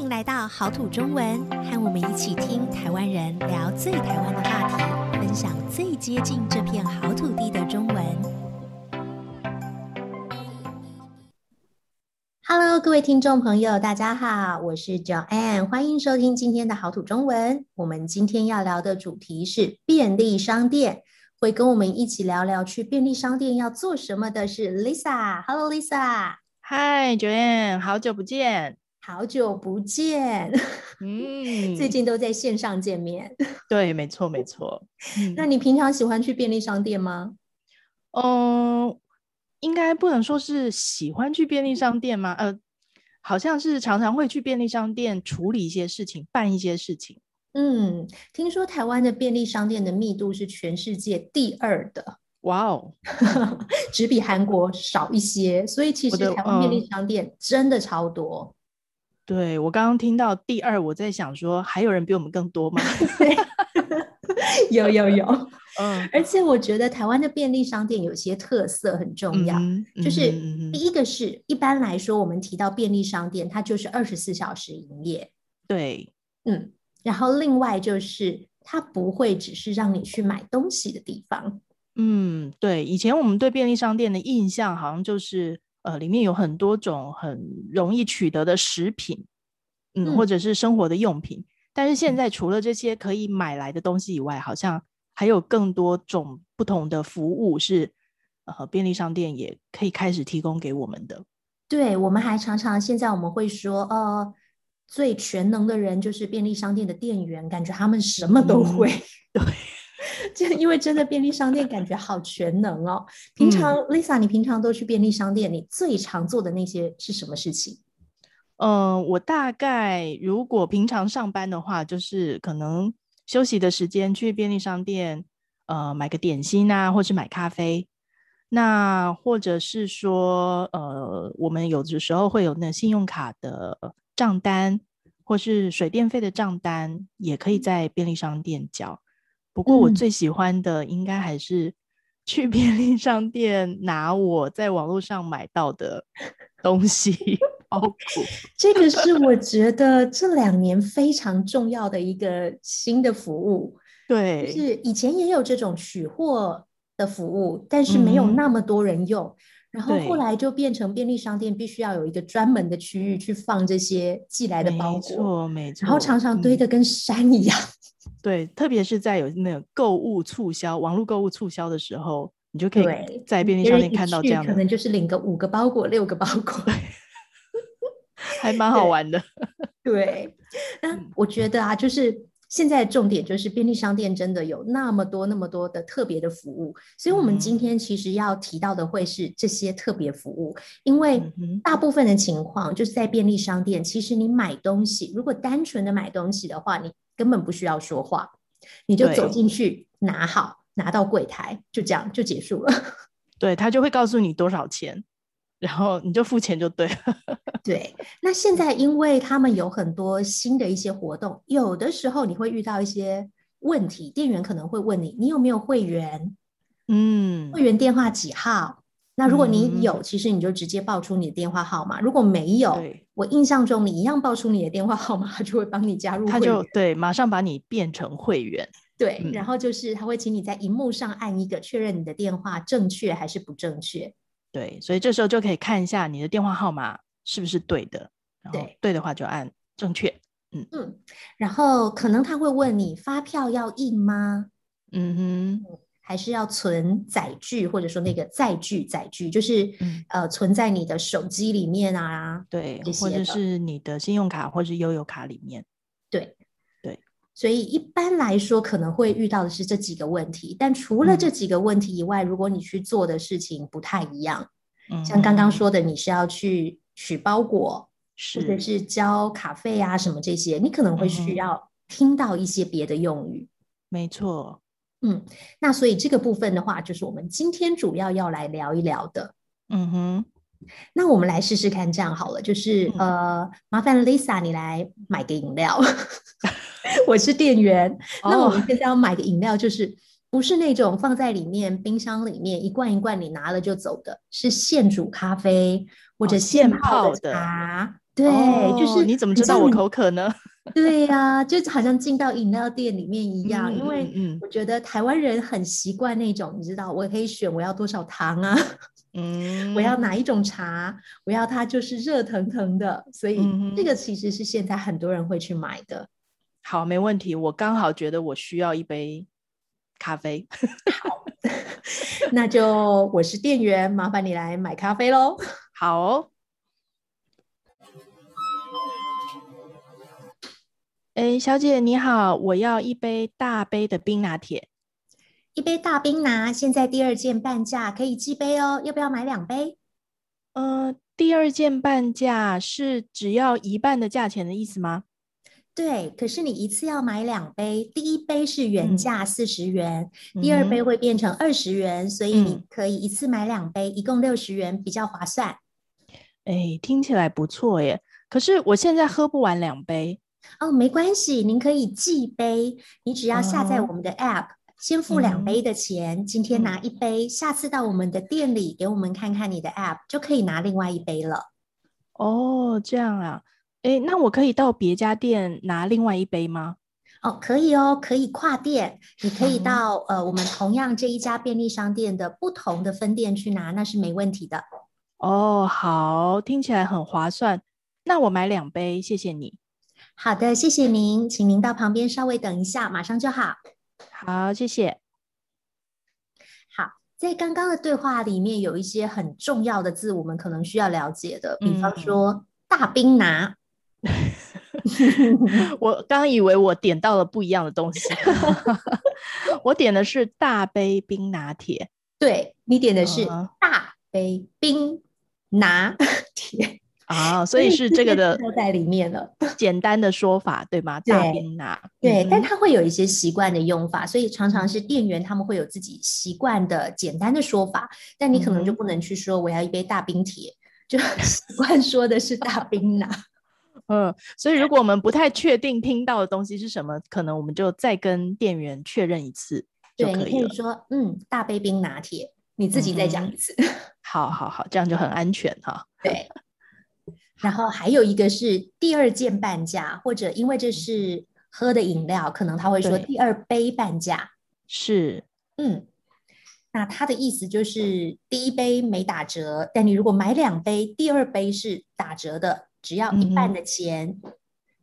迎来到好土中文，和我们一起听台湾人聊最台湾的话题，分享最接近这片好土地的中文。Hello，各位听众朋友，大家好，我是 Joanne，欢迎收听今天的好土中文。我们今天要聊的主题是便利商店，会跟我们一起聊聊去便利商店要做什么的是 Lisa。Hello，Lisa。Hi，Joanne，好久不见。好久不见，嗯，最近都在线上见面。对，没错，没错。那你平常喜欢去便利商店吗？嗯，应该不能说是喜欢去便利商店吗？呃，好像是常常会去便利商店处理一些事情，办一些事情。嗯，听说台湾的便利商店的密度是全世界第二的。哇哦，只比韩国少一些，所以其实台湾便利商店真的超多。对，我刚刚听到第二，我在想说，还有人比我们更多吗？有有有，嗯，而且我觉得台湾的便利商店有些特色很重要，嗯、就是第一个是一般来说，我们提到便利商店，它就是二十四小时营业。对，嗯，然后另外就是它不会只是让你去买东西的地方。嗯，对，以前我们对便利商店的印象好像就是。呃，里面有很多种很容易取得的食品，嗯，嗯，或者是生活的用品。但是现在除了这些可以买来的东西以外，好像还有更多种不同的服务是，呃，便利商店也可以开始提供给我们的。对，我们还常常现在我们会说，呃，最全能的人就是便利商店的店员，感觉他们什么都会。嗯、对。就因为真的便利商店感觉好全能哦。平常、嗯、Lisa，你平常都去便利商店，你最常做的那些是什么事情？嗯、呃，我大概如果平常上班的话，就是可能休息的时间去便利商店，呃，买个点心啊，或是买咖啡。那或者是说，呃，我们有的时候会有那信用卡的账单，或是水电费的账单，也可以在便利商店缴。不过我最喜欢的应该还是 去便利商店拿我在网络上买到的 东西。哦，这个是我觉得这两年非常重要的一个新的服务。对，就是以前也有这种取货的服务，但是没有那么多人用。嗯、然后后来就变成便利商店必须要有一个专门的区域去放这些寄来的包裹，没错，没错。然后常常堆得跟山一样。嗯 对，特别是在有那种购物促销、网络购物促销的时候，你就可以在便利商店看到这样的，可能就是领个五个包裹、六个包裹，还蛮好玩的。对，那我觉得啊，就是现在重点就是便利商店真的有那么多、那么多的特别的服务，所以我们今天其实要提到的会是这些特别服务，因为大部分的情况就是在便利商店，其实你买东西，如果单纯的买东西的话，你根本不需要说话，你就走进去拿好，拿到柜台，就这样就结束了。对，他就会告诉你多少钱，然后你就付钱就对了。对，那现在因为他们有很多新的一些活动，有的时候你会遇到一些问题，店员可能会问你，你有没有会员？嗯，会员电话几号？那如果你有，嗯、其实你就直接报出你的电话号码。如果没有，我印象中你一样报出你的电话号码，他就会帮你加入会员。他就对，马上把你变成会员。对，嗯、然后就是他会请你在荧幕上按一个确认你的电话正确还是不正确。对，所以这时候就可以看一下你的电话号码是不是对的。对，对的话就按正确。嗯嗯，然后可能他会问你发票要印吗？嗯哼。还是要存载具，或者说那个载具，载具就是、嗯、呃存在你的手机里面啊，对，或者是你的信用卡或者是悠游卡里面，对对。所以一般来说可能会遇到的是这几个问题，但除了这几个问题以外，嗯、如果你去做的事情不太一样，嗯、像刚刚说的，你是要去取包裹，是或者是。交卡费啊什么这些，你可能会需要听到一些别的用语，没错。嗯，那所以这个部分的话，就是我们今天主要要来聊一聊的。嗯哼，那我们来试试看，这样好了，就是、嗯、呃，麻烦 Lisa 你来买个饮料，我是店员。哦、那我们现在要买的饮料，就是不是那种放在里面冰箱里面一罐一罐你拿了就走的，是现煮咖啡或者现泡的茶。哦对，哦、就是你怎么知道我口渴呢？对呀、啊，就好像进到饮料店里面一样，嗯、因为我觉得台湾人很习惯那种，你知道，我可以选我要多少糖啊，嗯，我要哪一种茶，我要它就是热腾腾的，所以这个其实是现在很多人会去买的。好，没问题，我刚好觉得我需要一杯咖啡。好，那就我是店员，麻烦你来买咖啡喽。好、哦。哎，小姐你好，我要一杯大杯的冰拿铁。一杯大冰拿，现在第二件半价，可以寄杯哦。要不要买两杯？呃，第二件半价是只要一半的价钱的意思吗？对，可是你一次要买两杯，第一杯是原价四十元，嗯、第二杯会变成二十元，嗯，所以你可以一次买两杯，一共六十元，比较划算。哎，听起来不错耶。可是我现在喝不完两杯。哦，没关系，您可以寄杯，你只要下载我们的 App，、嗯、先付两杯的钱、嗯，今天拿一杯，下次到我们的店里给我们看看你的 App，就可以拿另外一杯了。哦，这样啊，诶，那我可以到别家店拿另外一杯吗？哦，可以哦，可以跨店，你可以到、嗯、呃我们同样这一家便利商店的不同的分店去拿，那是没问题的。哦，好，听起来很划算，那我买两杯，谢谢你。好的，谢谢您，请您到旁边稍微等一下，马上就好。好，谢谢。好，在刚刚的对话里面有一些很重要的字，我们可能需要了解的，比方说、嗯、大冰拿。我刚以为我点到了不一样的东西，我点的是大杯冰拿铁。对，你点的是大杯冰拿 铁。啊，所以是这个的都在里面了。简单的说法对吗？大冰拿，对，嗯、但它会有一些习惯的用法，所以常常是店员他们会有自己习惯的简单的说法，但你可能就不能去说我要一杯大冰铁，嗯、就习惯说的是大冰拿。嗯，所以如果我们不太确定听到的东西是什么，可能我们就再跟店员确认一次就可以了。对，你可以说嗯，大杯冰拿铁，你自己再讲一次。嗯、好好好，这样就很安全哈。对。然后还有一个是第二件半价，或者因为这是喝的饮料，可能他会说第二杯半价。是，嗯，那他的意思就是第一杯没打折，但你如果买两杯，第二杯是打折的，只要一半的钱，嗯、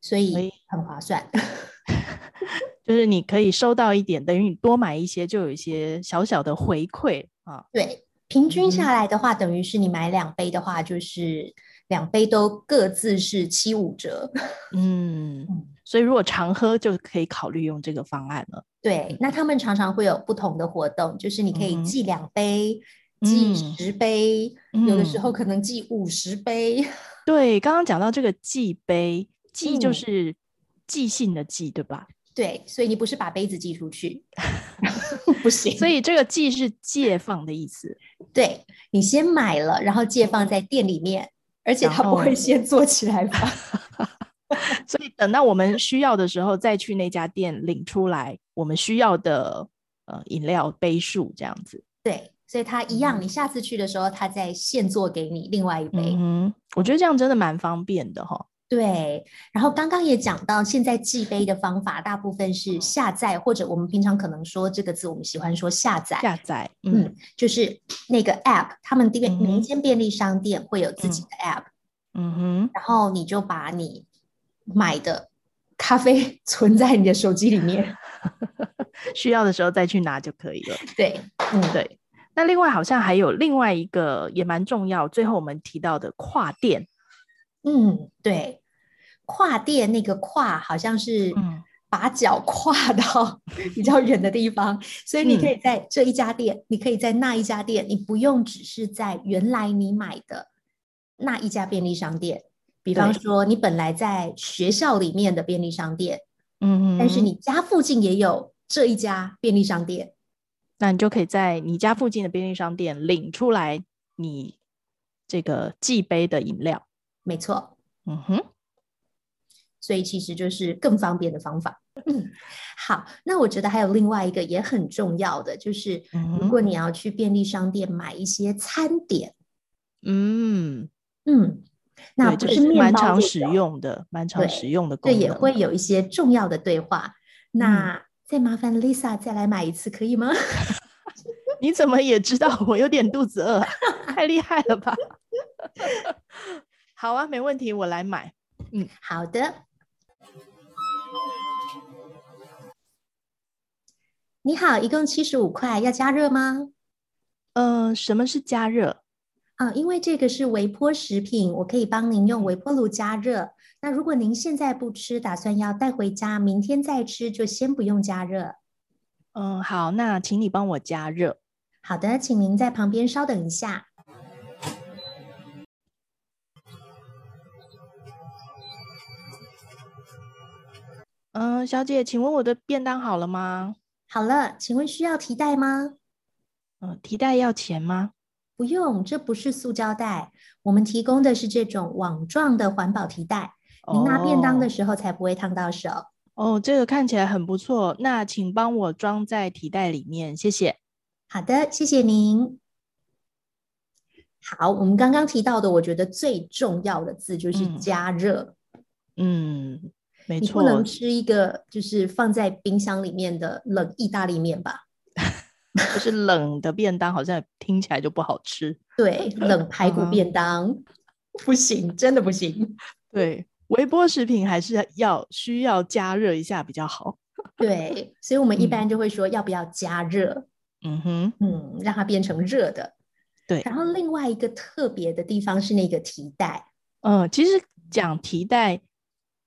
所以很划算。就是你可以收到一点，等于你多买一些，就有一些小小的回馈啊。对，平均下来的话，嗯、等于是你买两杯的话，就是。两杯都各自是七五折，嗯，所以如果常喝就可以考虑用这个方案了。对，那他们常常会有不同的活动，就是你可以寄两杯、嗯、寄十杯、嗯，有的时候可能寄五十杯。嗯、对，刚刚讲到这个寄杯，寄就是寄信的寄，对吧？对，所以你不是把杯子寄出去，不行。所以这个寄是借放的意思。对，你先买了，然后借放在店里面。而且他不会先做起来吧？所以等到我们需要的时候，再去那家店领出来我们需要的呃饮料杯数这样子。对，所以他一样，你下次去的时候，他再现做给你另外一杯。嗯，我觉得这样真的蛮方便的哈。对，然后刚刚也讲到，现在寄杯的方法大部分是下载，或者我们平常可能说这个字，我们喜欢说下载。下载，嗯，嗯就是那个 app，他们店每一间便利商店会有自己的 app，嗯哼，然后你就把你买的咖啡 存在你的手机里面，需要的时候再去拿就可以了。对，嗯，对。那另外好像还有另外一个也蛮重要，最后我们提到的跨店。嗯，对，跨店那个跨好像是把脚跨到 比较远的地方，嗯，所以你可以在这一家店，嗯，你可以在那一家店，你不用只是在原来你买的那一家便利商店。比方说，你本来在学校里面的便利商店，嗯，但是你家附近也有这一家便利商店，那你就可以在你家附近的便利商店领出来你这个寄杯的饮料。没错，嗯哼，所以其实就是更方便的方法。嗯，好，那我觉得还有另外一个也很重要的，就是如果你要去便利商店买一些餐点，嗯嗯，那不是面包，蛮常使用的，蛮常使用的功能。对，也会有一些重要的对话。那再麻烦 Lisa 再来买一次，可以吗？你怎么也知道我有点肚子饿？太厉害了吧！好啊，没问题，我来买。嗯，好的。你好，一共七十五块，要加热吗？嗯、呃，什么是加热？啊，因为这个是微波食品，我可以帮您用微波炉加热。那如果您现在不吃，打算要带回家，明天再吃，就先不用加热。嗯，好，那请你帮我加热。好的，请您在旁边稍等一下。嗯，小姐，请问我的便当好了吗？好了，请问需要提袋吗？嗯，提袋要钱吗？不用，这不是塑胶袋，我们提供的是这种网状的环保提袋，哦，您拿便当的时候才不会烫到手。哦，这个看起来很不错，那请帮我装在提袋里面，谢谢。好的，谢谢您。好，我们刚刚提到的，我觉得最重要的字就是加热。嗯。嗯没错，你不能吃一个就是放在冰箱里面的冷意大利面吧？就是冷的便当，好像听起来就不好吃。对，冷排骨便当、嗯、不行，真的不行。对，微波食品还是要需要加热一下比较好。对，所以我们一般就会说要不要加热？嗯哼，嗯，让它变成热的。对，然后另外一个特别的地方是那个提袋。嗯，其实讲提袋。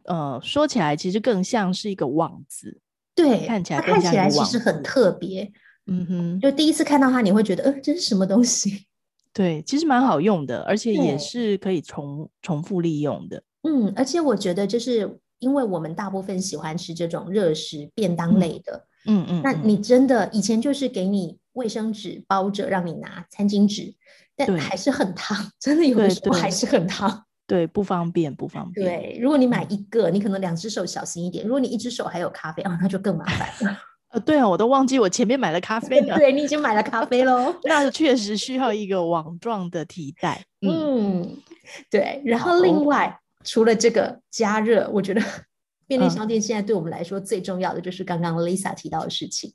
呃，说起来其实更像是一个网子，对，看起来看起来其实很特别，嗯哼，就第一次看到它，你会觉得，呃，这是什么东西？对，其实蛮好用的，而且也是可以重重复利用的。嗯，而且我觉得，就是因为我们大部分喜欢吃这种热食便当类的，嗯嗯，嗯，那你真的以前就是给你卫生纸包着让你拿餐巾纸，但还是很烫，真的有的时候还是很烫。对，不方便，不方 便。对，如果你买一个，你可能两只手小心一点。如果你一只手还有咖啡啊，那就更麻烦了。呃，对啊，我都忘记我前面买了咖啡了。对，你已经买了咖啡喽。那确实需要一个网状的提袋。嗯，嗯对。然后另外，除了这个加热，我觉得 便利商店现在对我们来说最重要的就是刚刚 Lisa 提到的事情。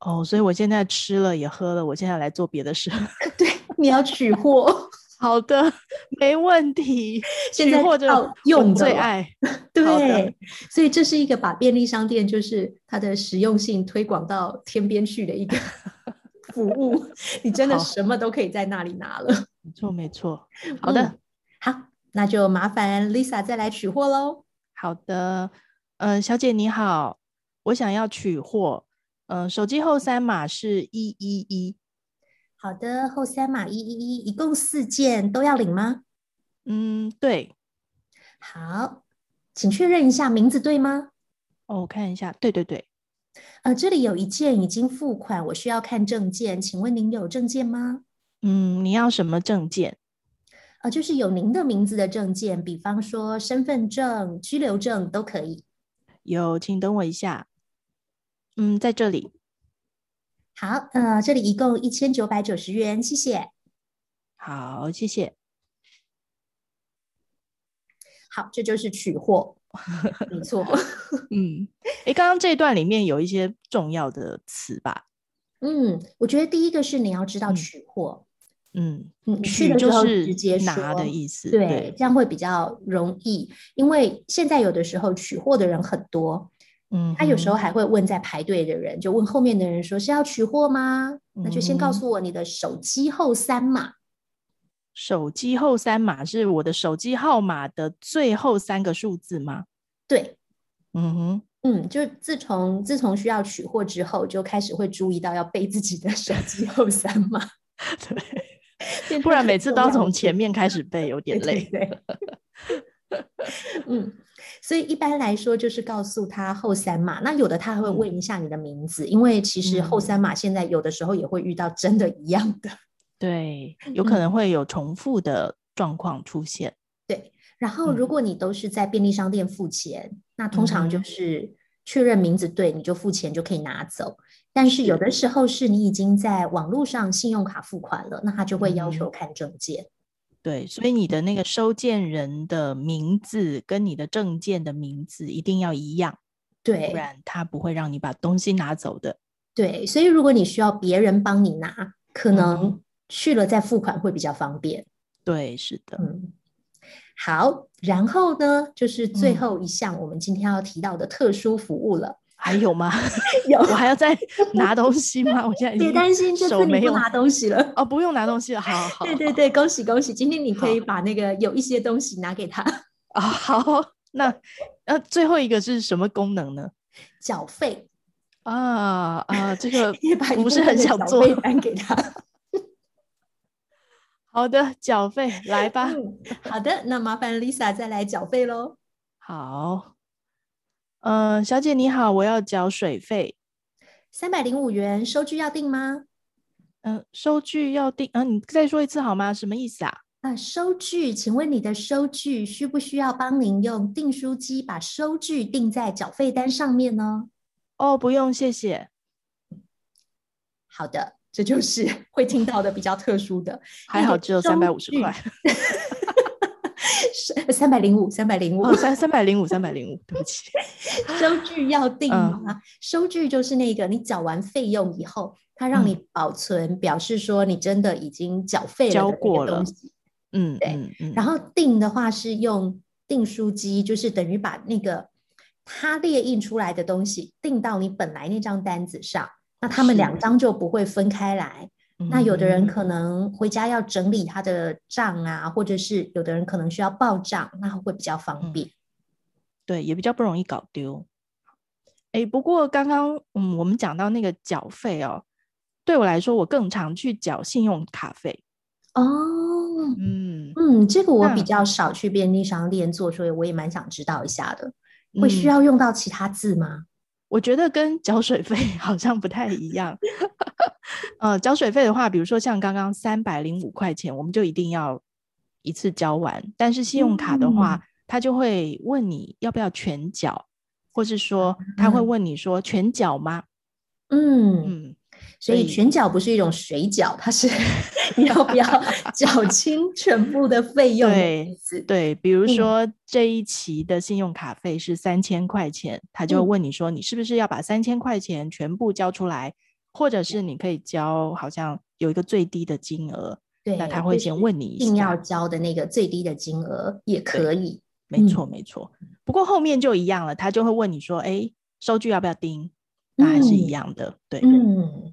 哦，所以我现在吃了也喝了，我现在来做别的事。对，你要取货。好的，没问题。现在或者用最爱，对，所以这是一个把便利商店就是它的实用性推广到天边去的一个 服务。你真的什么都可以在那里拿了。没错，没错。好的，嗯，好，那就麻烦 Lisa 再来取货喽。好的，嗯，呃，小姐你好，我想要取货。嗯，呃，手机后三码是一一一。好的，后三码一一一，一共四件都要领吗？嗯，对。好，请确认一下名字对吗？哦，我看一下，对对对。呃，这里有一件已经付款，我需要看证件，请问您有证件吗？嗯，你要什么证件？呃，就是有您的名字的证件，比方说身份证、居留证都可以。有，请等我一下。嗯，在这里。好，呃，这里一共一千九百九十元，谢谢。好，谢谢。好，这就是取货，没错。嗯，诶，刚刚这一段里面有一些重要的词吧？嗯，我觉得第一个是你要知道取货。嗯嗯，取就是直接拿的意思，对，对，这样会比较容易，因为现在有的时候取货的人很多。嗯，他有时候还会问在排队的人，就问后面的人说是要取货吗？那就先告诉我你的手机后三码。手机后三码是我的手机号码的最后三个数字吗？对，嗯哼，嗯，就自从自从需要取货之后，就开始会注意到要背自己的手机后三码。对，不然每次都要从前面开始背，有点累。对，对，对，嗯。所以一般来说就是告诉他后三码，那有的他还会问一下你的名字，嗯、因为其实后三码现在有的时候也会遇到真的一样的，对，有可能会有重复的状况出现。嗯、对，然后如果你都是在便利商店付钱，嗯、那通常就是确认名字对，你就付钱就可以拿走。但是有的时候是你已经在网络上信用卡付款了，那他就会要求看证件。对，所以你的那个收件人的名字跟你的证件的名字一定要一样，对，不然他不会让你把东西拿走的。对，所以如果你需要别人帮你拿，可能去了再付款会比较方便。嗯、对，是的。嗯，好，然后呢，就是最后一项我们今天要提到的特殊服务了。还有吗？有，我还要再拿东西吗？我现在别担心，这次你不拿东西了哦，不用拿东西了。好 好，对对对，恭喜恭喜！今天你可以把那个有一些东西拿给他啊。好，那那，最后一个是什么功能呢？缴费啊啊，这个不是很想做，单给他。好的，缴费来吧。好的，那麻烦 Lisa 再来缴费喽。好。嗯、呃，小姐你好，我要缴水费，三百零五元，收据要订吗？嗯、呃，收据要订，嗯、呃，你再说一次好吗？什么意思啊？啊、呃，收据，请问你的收据需不需要帮您用订书机把收据订在缴费单上面呢？哦，不用，谢谢。好的，这就是 会听到的比较特殊的，还好只有三百五十块。三百零五，三百零五，三三百零五，三百零五，对不起。收据要订吗？嗯、收据就是那个你缴完费用以后，他让你保存，嗯、表示说你真的已经缴费了交过了。嗯，对。然后订的话是用订书机，就是等于把那个他列印出来的东西订到你本来那张单子上，那他们两张就不会分开来。那有的人可能回家要整理他的账啊，或者是有的人可能需要报账，那会比较方便。嗯、对，也比较不容易搞丢。哎，不过刚刚嗯，我们讲到那个缴费哦，对我来说，我更常去缴信用卡费。哦，嗯嗯，这个我比较少去便利商店做，所以我也蛮想知道一下的。会需要用到其他字吗？嗯我觉得跟缴水费 好像不太一样。呃，缴水费的话，比如说像刚刚三百零五块钱，我们就一定要一次交完。但是信用卡的话，他、嗯、就会问你要不要全缴，或是说他会问你说全缴吗？嗯嗯。所以全缴不是一种水缴，它是 你要不要 缴清全部的费用？对对，比如说这一期的信用卡费是三千块钱，他就会问你说，你是不是要把三千块钱全部交出来，或者是你可以交，好像有一个最低的金额，对，那他会先问你一定要交的那个最低的金额也可以。没错没错，不过后面就一样了，他就会问你说，哎，收据要不要钉？那还是一样的，对，嗯。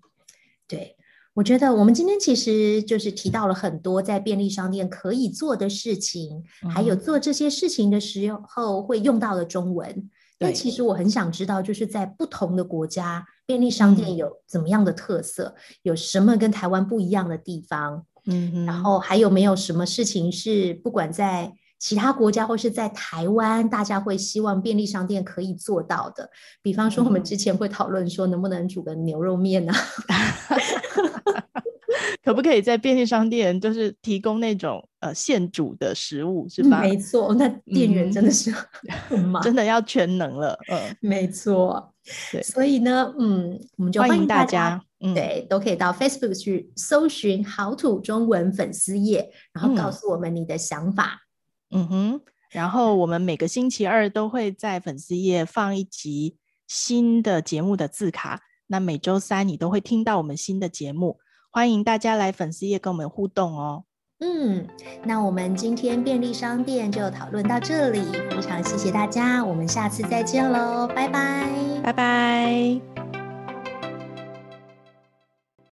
对，我觉得我们今天其实就是提到了很多在便利商店可以做的事情，嗯、还有做这些事情的时候会用到的中文。但其实我很想知道，就是在不同的国家，便利商店有怎么样的特色，嗯、有什么跟台湾不一样的地方？嗯，然后还有没有什么事情是不管在其他国家或是在台湾，大家会希望便利商店可以做到的。比方说，我们之前会讨论说，能不能煮个牛肉面呢、啊？可不可以在便利商店就是提供那种呃现煮的食物，是吧？没错，那店员真的是 很忙，真的要全能了。嗯，没错。所以呢，嗯，我们就欢迎大家，大家嗯、对，都可以到 Facebook 去搜寻好土中文粉丝页，然后告诉我们你的想法。嗯嗯哼，然后我们每个星期二都会在粉丝页放一集新的节目的字卡，那每周三你都会听到我们新的节目，欢迎大家来粉丝页跟我们互动哦。嗯，那我们今天便利商店就讨论到这里，非常谢谢大家，我们下次再见喽，拜拜，拜拜。